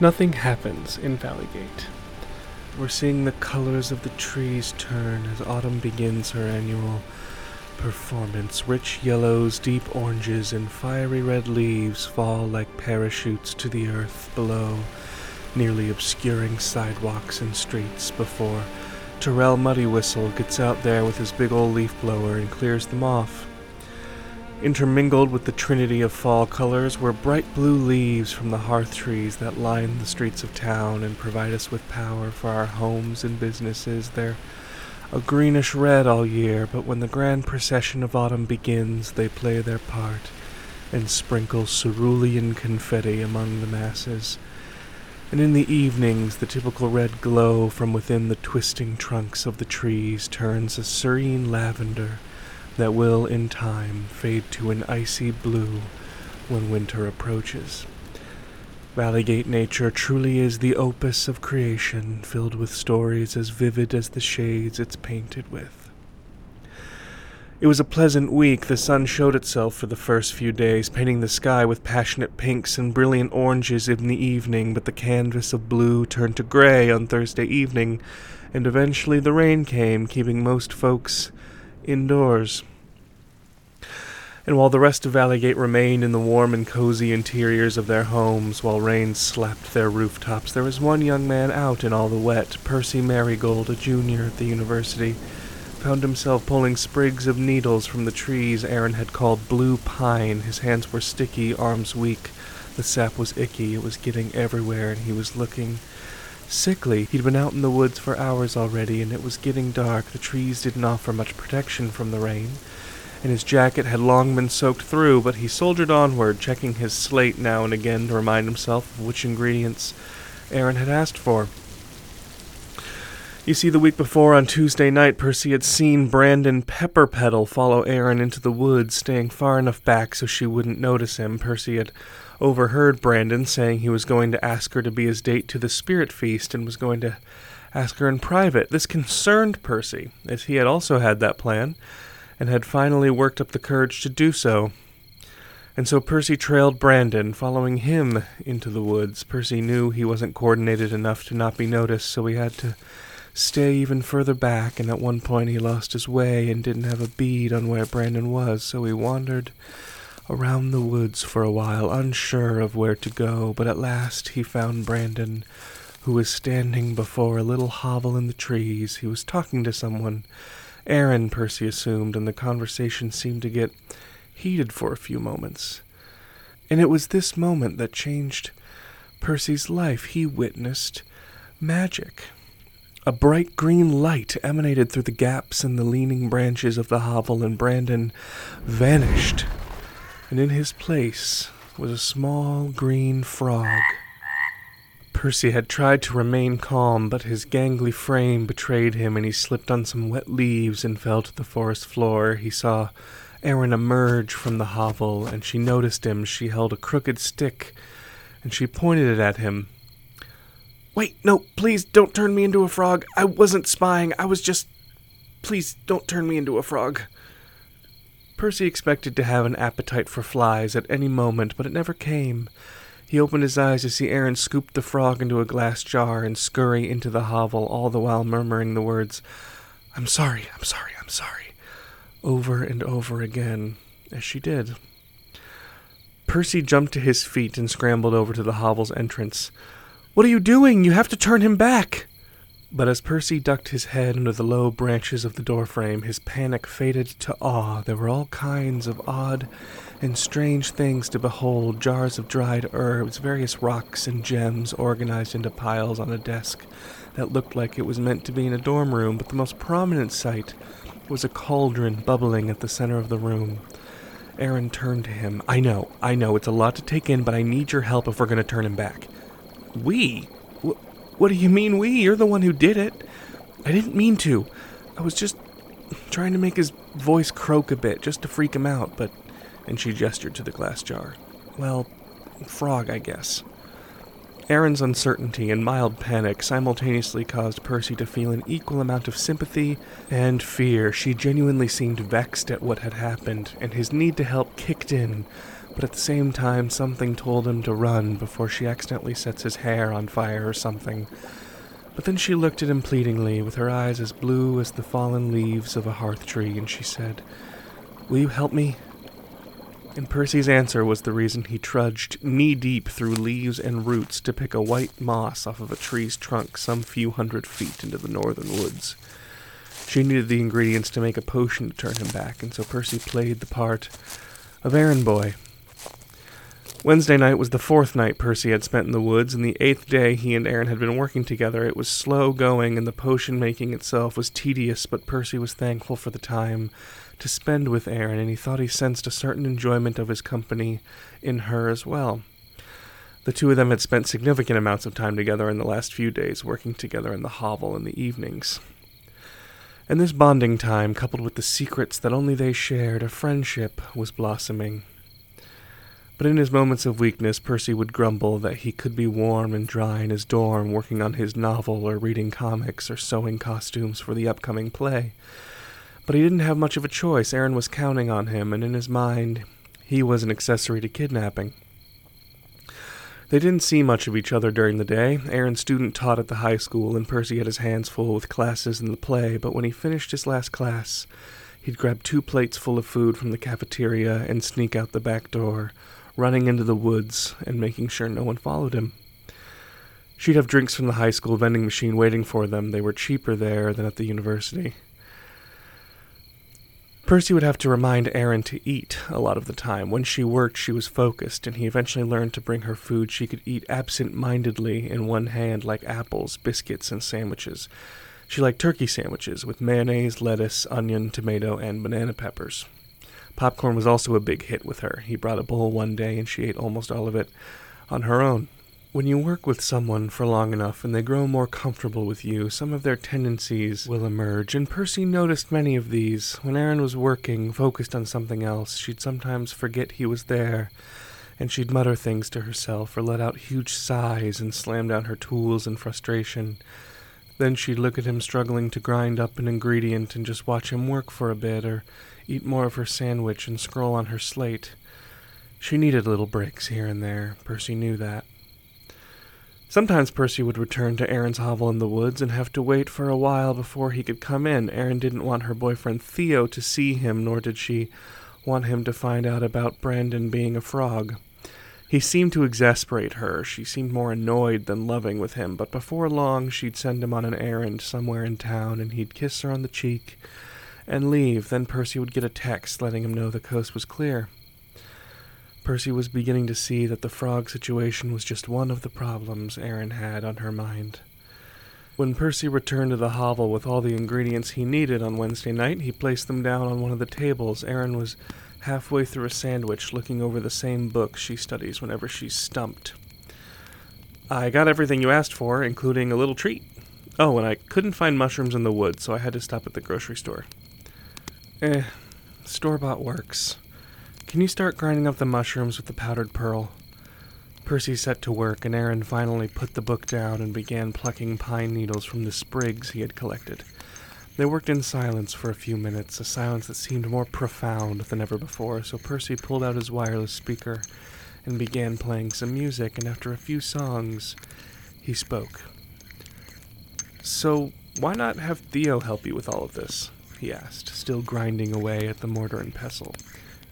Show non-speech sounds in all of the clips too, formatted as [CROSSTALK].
Nothing happens in Valleygate. We're seeing the colors of the trees turn as autumn begins her annual performance. Rich yellows, deep oranges, and fiery red leaves fall like parachutes to the earth below, nearly obscuring sidewalks and streets before Terrell Muddy Whistle gets out there with his big old leaf blower and clears them off. Intermingled with the trinity of fall colors were bright blue leaves from the hearth trees that line the streets of town and provide us with power for our homes and businesses. They're a greenish red all year, but when the grand procession of autumn begins, they play their part and sprinkle cerulean confetti among the masses. And in the evenings, the typical red glow from within the twisting trunks of the trees turns a serene lavender that will, in time, fade to an icy blue when winter approaches. Valleygate nature truly is the opus of creation, filled with stories as vivid as the shades it's painted with. It was a pleasant week. The sun showed itself for the first few days, painting the sky with passionate pinks and brilliant oranges in the evening, but the canvas of blue turned to gray on Thursday evening, and eventually the rain came, keeping most folks indoors and while the rest of Valleygate remained in the warm and cozy interiors of their homes while rain slapped their rooftops, there was one young man out in all the wet. Percy Marigold, a junior at the university, found himself pulling sprigs of needles from the trees Erin had called blue pine. His hands were sticky, arms weak. The sap was icky, it was getting everywhere, and he was looking sickly. He'd been out in the woods for hours already, and it was getting dark. The trees didn't offer much protection from the rain and his jacket had long been soaked through, but he soldiered onward, checking his slate now and again to remind himself of which ingredients Erin had asked for. You see, the week before, on Tuesday night, Percy had seen Brandon Pepperpetal follow Erin into the woods, staying far enough back so she wouldn't notice him. Percy had overheard Brandon saying he was going to ask her to be his date to the spirit feast and was going to ask her in private. This concerned Percy, as he had also had that plan and had finally worked up the courage to do so. And so Percy trailed Brandon, following him into the woods. Percy knew he wasn't coordinated enough to not be noticed, so he had to stay even further back, and at one point he lost his way and didn't have a bead on where Brandon was, so he wandered around the woods for a while, unsure of where to go, but at last he found Brandon, who was standing before a little hovel in the trees. He was talking to someone Erin, Percy assumed, and the conversation seemed to get heated for a few moments. And it was this moment that changed Percy's life. He witnessed magic. A bright green light emanated through the gaps in the leaning branches of the hovel, and Brandon vanished. And in his place was a small green frog. Percy had tried to remain calm, but his gangly frame betrayed him, and he slipped on some wet leaves and fell to the forest floor. He saw Erin emerge from the hovel, and she noticed him. She held a crooked stick, and she pointed it at him. Wait, no, please don't turn me into a frog. I wasn't spying. I was just. Please don't turn me into a frog. Percy expected to have an appetite for flies at any moment, but it never came. He opened his eyes to see Erin scoop the frog into a glass jar and scurry into the hovel, all the while murmuring the words, I'm sorry, I'm sorry, I'm sorry, over and over again, as she did. Percy jumped to his feet and scrambled over to the hovel's entrance. What are you doing? You have to turn him back! But as Percy ducked his head under the low branches of the doorframe, his panic faded to awe. There were all kinds of odd and strange things to behold jars of dried herbs, various rocks and gems organized into piles on a desk that looked like it was meant to be in a dorm room, but the most prominent sight was a cauldron bubbling at the center of the room. Erin turned to him. I know, I know, it's a lot to take in, but I need your help if we're going to turn him back. We? What do you mean we? You're the one who did it. I didn't mean to. I was just trying to make his voice croak a bit, just to freak him out, but. And she gestured to the glass jar. Well, frog, I guess. Erin's uncertainty and mild panic simultaneously caused Percy to feel an equal amount of sympathy and fear. She genuinely seemed vexed at what had happened, and his need to help kicked in but at the same time, something told him to run before she accidentally sets his hair on fire or something. But then she looked at him pleadingly, with her eyes as blue as the fallen leaves of a hearth tree, and she said, Will you help me? And Percy's answer was the reason he trudged knee deep through leaves and roots to pick a white moss off of a tree's trunk some few hundred feet into the northern woods. She needed the ingredients to make a potion to turn him back, and so Percy played the part of errand boy. Wednesday night was the fourth night Percy had spent in the woods, and the eighth day he and Erin had been working together. It was slow going, and the potion making itself was tedious, but Percy was thankful for the time to spend with Erin, and he thought he sensed a certain enjoyment of his company in her as well. The two of them had spent significant amounts of time together in the last few days, working together in the hovel in the evenings. And this bonding time, coupled with the secrets that only they shared, a friendship was blossoming. But in his moments of weakness, Percy would grumble that he could be warm and dry in his dorm, working on his novel or reading comics or sewing costumes for the upcoming play. But he didn't have much of a choice. Erin was counting on him, and in his mind, he was an accessory to kidnapping. They didn't see much of each other during the day. Erin's student taught at the high school, and Percy had his hands full with classes and the play, but when he finished his last class, he'd grab two plates full of food from the cafeteria and sneak out the back door, running into the woods and making sure no one followed him. She'd have drinks from the high school vending machine waiting for them. They were cheaper there than at the university. Percy would have to remind Erin to eat a lot of the time. When she worked, she was focused, and he eventually learned to bring her food she could eat absent mindedly in one hand, like apples, biscuits, and sandwiches. She liked turkey sandwiches with mayonnaise, lettuce, onion, tomato, and banana peppers. Popcorn was also a big hit with her. He brought a bowl one day, and she ate almost all of it on her own. When you work with someone for long enough and they grow more comfortable with you, some of their tendencies will emerge, and Percy noticed many of these. When Erin was working, focused on something else, she'd sometimes forget he was there, and she'd mutter things to herself or let out huge sighs and slam down her tools in frustration. Then she'd look at him struggling to grind up an ingredient and just watch him work for a bit, or eat more of her sandwich and scroll on her slate. She needed little breaks here and there. Percy knew that. Sometimes Percy would return to Erin's hovel in the woods and have to wait for a while before he could come in. Erin didn't want her boyfriend Theo to see him, nor did she want him to find out about Brandon being a frog. He seemed to exasperate her. She seemed more annoyed than loving with him, but before long she'd send him on an errand somewhere in town and he'd kiss her on the cheek and leave. Then Percy would get a text letting him know the coast was clear. Percy was beginning to see that the frog situation was just one of the problems Erin had on her mind. When Percy returned to the hovel with all the ingredients he needed on Wednesday night, he placed them down on one of the tables. Erin was halfway through a sandwich, looking over the same book she studies whenever she's stumped. I got everything you asked for, including a little treat. Oh, and I couldn't find mushrooms in the woods, so I had to stop at the grocery store. Eh, store bought works. Can you start grinding up the mushrooms with the powdered pearl? Percy set to work, and Erin finally put the book down and began plucking pine needles from the sprigs he had collected. They worked in silence for a few minutes, a silence that seemed more profound than ever before, so Percy pulled out his wireless speaker and began playing some music, and after a few songs, he spoke. So, why not have Theo help you with all of this? he asked, still grinding away at the mortar and pestle.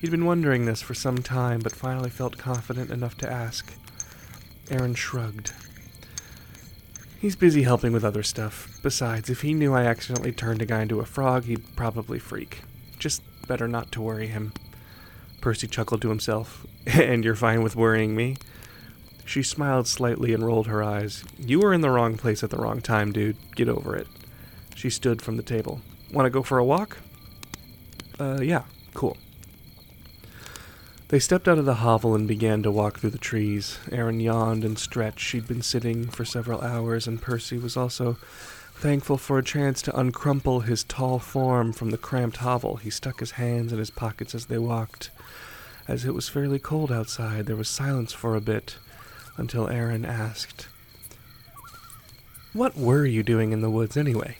He'd been wondering this for some time, but finally felt confident enough to ask. Erin shrugged. He's busy helping with other stuff. Besides, if he knew I accidentally turned a guy into a frog, he'd probably freak. Just better not to worry him. Percy chuckled to himself. [LAUGHS] and you're fine with worrying me? She smiled slightly and rolled her eyes. You were in the wrong place at the wrong time, dude. Get over it. She stood from the table. Want to go for a walk? Uh, yeah, cool. They stepped out of the hovel and began to walk through the trees. Erin yawned and stretched. She'd been sitting for several hours, and Percy was also thankful for a chance to uncrumple his tall form from the cramped hovel. He stuck his hands in his pockets as they walked. As it was fairly cold outside, there was silence for a bit until Erin asked, What were you doing in the woods anyway?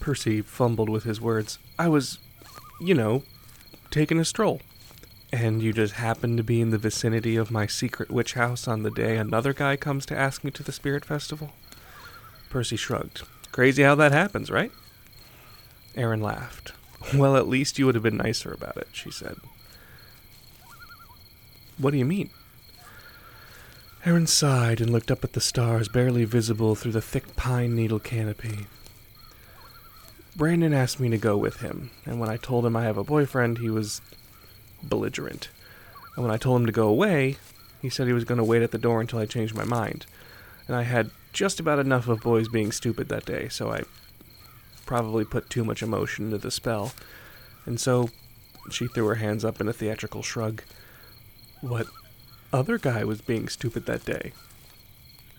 Percy fumbled with his words. I was, you know, taking a stroll. And you just happen to be in the vicinity of my secret witch house on the day another guy comes to ask me to the spirit festival? Percy shrugged. Crazy how that happens, right? Erin laughed. Well, at least you would have been nicer about it, she said. What do you mean? Erin sighed and looked up at the stars barely visible through the thick pine needle canopy. Brandon asked me to go with him, and when I told him I have a boyfriend, he was belligerent. And when I told him to go away, he said he was going to wait at the door until I changed my mind. And I had just about enough of boys being stupid that day, so I probably put too much emotion into the spell. And so she threw her hands up in a theatrical shrug. What other guy was being stupid that day?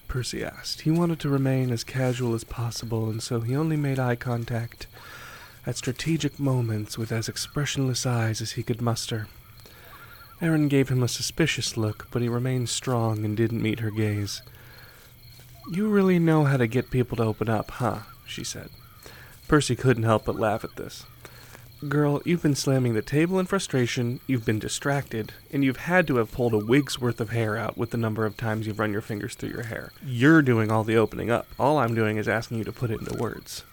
Percy asked. He wanted to remain as casual as possible, and so he only made eye contact at strategic moments with as expressionless eyes as he could muster. Erin gave him a suspicious look, but he remained strong and didn't meet her gaze. You really know how to get people to open up, huh? she said. Percy couldn't help but laugh at this. Girl, you've been slamming the table in frustration, you've been distracted, and you've had to have pulled a wig's worth of hair out with the number of times you've run your fingers through your hair. You're doing all the opening up. All I'm doing is asking you to put it into words.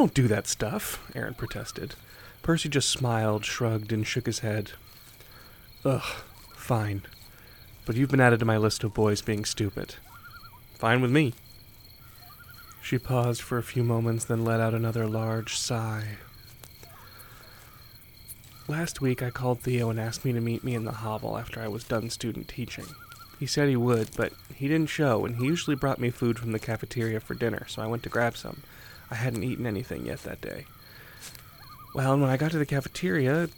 Don't do that stuff, Erin protested. Percy just smiled, shrugged, and shook his head. Ugh, fine. But you've been added to my list of boys being stupid. Fine with me. She paused for a few moments, then let out another large sigh. Last week, I called Theo and asked me to meet me in the hovel after I was done student teaching. He said he would, but he didn't show, and he usually brought me food from the cafeteria for dinner, so I went to grab some. I hadn't eaten anything yet that day. Well, and when I got to the cafeteria,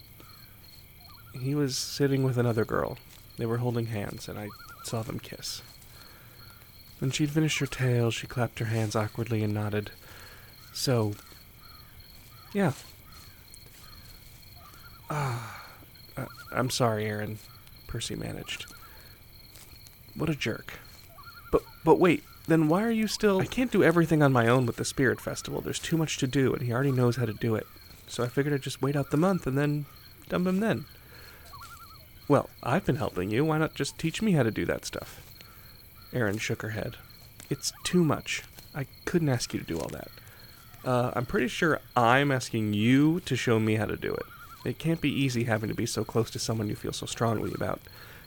he was sitting with another girl. They were holding hands, and I saw them kiss. When she'd finished her tale, she clapped her hands awkwardly and nodded. So, yeah, Ah, uh, I'm sorry, Erin. Percy managed. What a jerk. But but wait, then why are you still? I can't do everything on my own with the Spirit Festival. There's too much to do, and he already knows how to do it. So I figured I'd just wait out the month and then dump him then. Well, I've been helping you. Why not just teach me how to do that stuff? Erin shook her head. It's too much. I couldn't ask you to do all that. Uh, I'm pretty sure I'm asking you to show me how to do it. It can't be easy having to be so close to someone you feel so strongly about,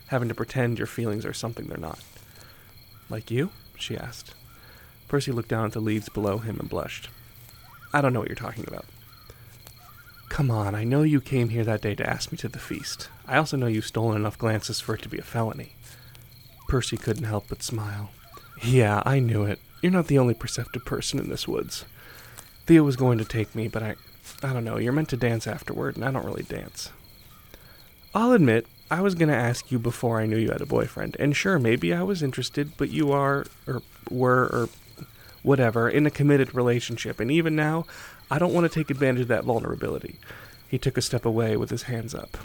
having to pretend your feelings are something they're not. Like you? She asked. Percy looked down at the leaves below him and blushed. I don't know what you're talking about. Come on, I know you came here that day to ask me to the feast. I also know you've stolen enough glances for it to be a felony. Percy couldn't help but smile. Yeah, I knew it. You're not the only perceptive person in this woods. Theo was going to take me, but I, I don't know, you're meant to dance afterward, and I don't really dance. I'll admit, I was going to ask you before I knew you had a boyfriend, and sure, maybe I was interested, but you are, or were, or whatever, in a committed relationship, and even now, I don't want to take advantage of that vulnerability. He took a step away with his hands up.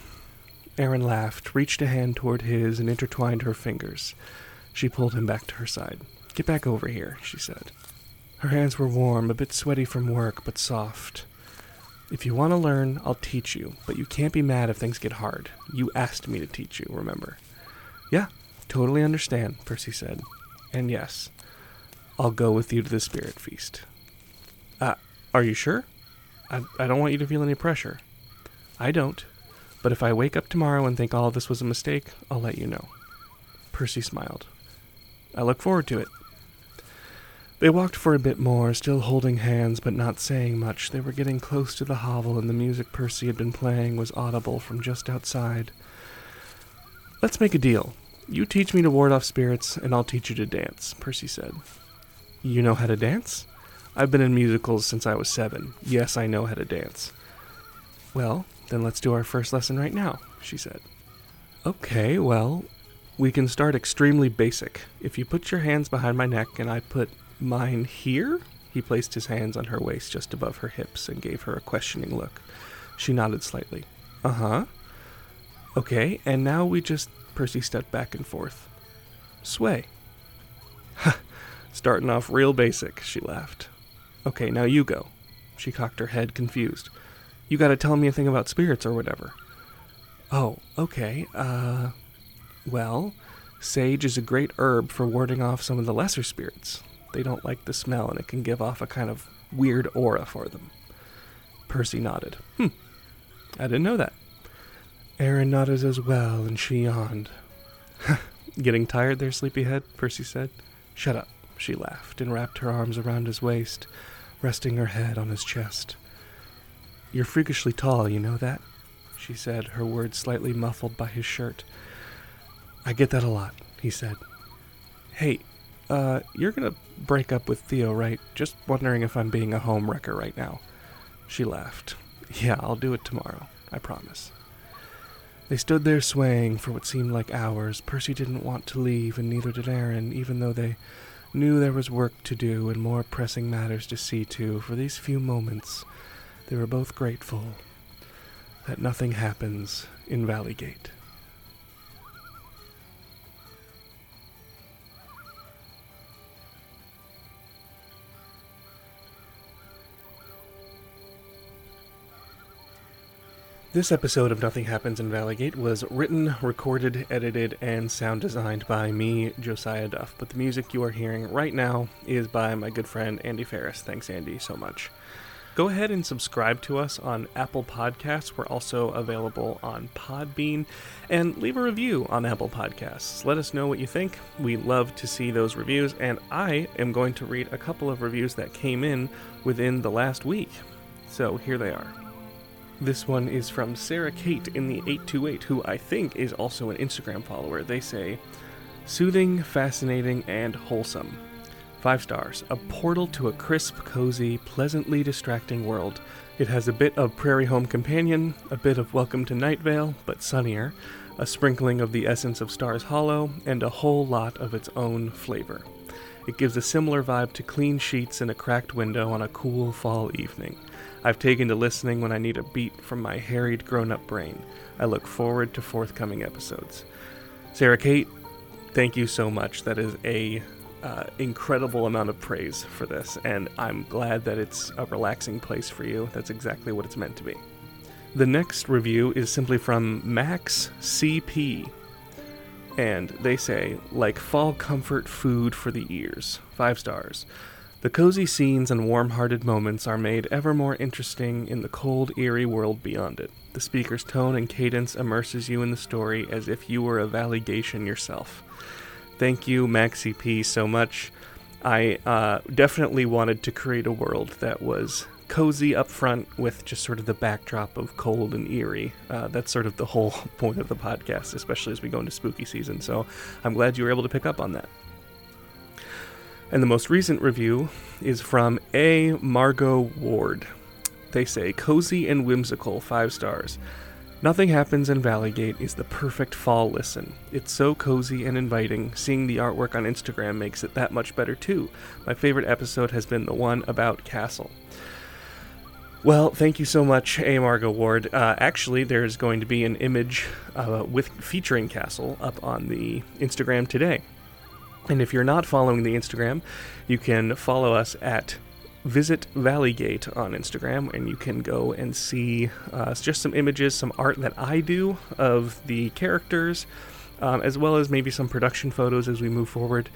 Erin laughed, reached a hand toward his, and intertwined her fingers. She pulled him back to her side. Get back over here, she said. Her hands were warm, a bit sweaty from work, but soft. If you want to learn, I'll teach you, but you can't be mad if things get hard. You asked me to teach you, remember? Yeah, totally understand, Percy said. And yes, I'll go with you to the spirit feast. Uh, are you sure? I, I don't want you to feel any pressure. I don't. But if I wake up tomorrow and think all this was a mistake, I'll let you know. Percy smiled. I look forward to it. They walked for a bit more, still holding hands but not saying much. They were getting close to the hovel, and the music Percy had been playing was audible from just outside. Let's make a deal. You teach me to ward off spirits, and I'll teach you to dance, Percy said. You know how to dance? I've been in musicals since I was seven. Yes, I know how to dance. Well, then let's do our first lesson right now, she said. Okay, well, we can start extremely basic. If you put your hands behind my neck and I put Mine here? He placed his hands on her waist just above her hips and gave her a questioning look. She nodded slightly. Uh huh. Okay, and now we just. Percy stepped back and forth. Sway. [LAUGHS] Starting off real basic, she laughed. Okay, now you go. She cocked her head, confused. You gotta tell me a thing about spirits or whatever. Oh, okay. Uh, well, sage is a great herb for warding off some of the lesser spirits. They don't like the smell, and it can give off a kind of weird aura for them. Percy nodded. Hmm. I didn't know that. Erin nodded as well, and she yawned. [LAUGHS] Getting tired there, sleepyhead? Percy said. Shut up, she laughed and wrapped her arms around his waist, resting her head on his chest. You're freakishly tall, you know that? She said, her words slightly muffled by his shirt. I get that a lot, he said. Hey, uh, you're gonna break up with Theo, right? Just wondering if I'm being a home wrecker right now. She laughed. Yeah, I'll do it tomorrow, I promise. They stood there swaying for what seemed like hours. Percy didn't want to leave, and neither did Erin, even though they knew there was work to do and more pressing matters to see to. For these few moments, they were both grateful that nothing happens in Valleygate. This episode of Nothing Happens in Valleygate was written, recorded, edited, and sound designed by me, Josiah Duff. But the music you are hearing right now is by my good friend Andy Ferris. Thanks, Andy, so much. Go ahead and subscribe to us on Apple Podcasts. We're also available on Podbean. And leave a review on Apple Podcasts. Let us know what you think. We love to see those reviews. And I am going to read a couple of reviews that came in within the last week. So here they are. This one is from Sarah Kate in the 828, who I think is also an Instagram follower. They say, soothing, fascinating, and wholesome. Five stars. A portal to a crisp, cozy, pleasantly distracting world. It has a bit of Prairie Home Companion, a bit of Welcome to Night Vale, but sunnier, a sprinkling of the essence of Stars Hollow, and a whole lot of its own flavor. It gives a similar vibe to clean sheets in a cracked window on a cool fall evening. I've taken to listening when I need a beat from my harried grown up brain. I look forward to forthcoming episodes. Sarah Kate, thank you so much. That is a uh, incredible amount of praise for this, and I'm glad that it's a relaxing place for you. That's exactly what it's meant to be. The next review is simply from Max CP, and they say, like fall comfort food for the ears. Five stars. The cozy scenes and warm hearted moments are made ever more interesting in the cold, eerie world beyond it. The speaker's tone and cadence immerses you in the story as if you were a Valleygation yourself. Thank you, Maxi P, so much. I uh, definitely wanted to create a world that was cozy up front with just sort of the backdrop of cold and eerie. Uh, that's sort of the whole [LAUGHS] point of the podcast, especially as we go into spooky season. So I'm glad you were able to pick up on that. And the most recent review is from A. Margot Ward. They say, cozy and whimsical, five stars. Nothing Happens in Valleygate is the perfect fall listen. It's so cozy and inviting. Seeing the artwork on Instagram makes it that much better too. My favorite episode has been the one about Castle. Well, thank you so much, A. Margot Ward. Uh, actually, there's going to be an image uh, with featuring Castle up on the Instagram today. And if you're not following the Instagram, you can follow us at Visit Valleygate on Instagram, and you can go and see uh, just some images, some art that I do of the characters, um, as well as maybe some production photos as we move forward.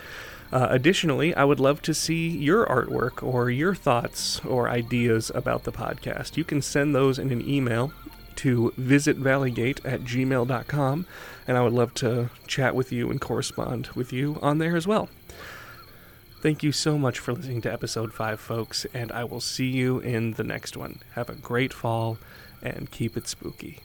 Uh, additionally, I would love to see your artwork or your thoughts or ideas about the podcast. You can send those in an email to visitvalleygate at gmail.com, and I would love to chat with you and correspond with you on there as well. Thank you so much for listening to episode 5, folks, and I will see you in the next one. Have a great fall and keep it spooky.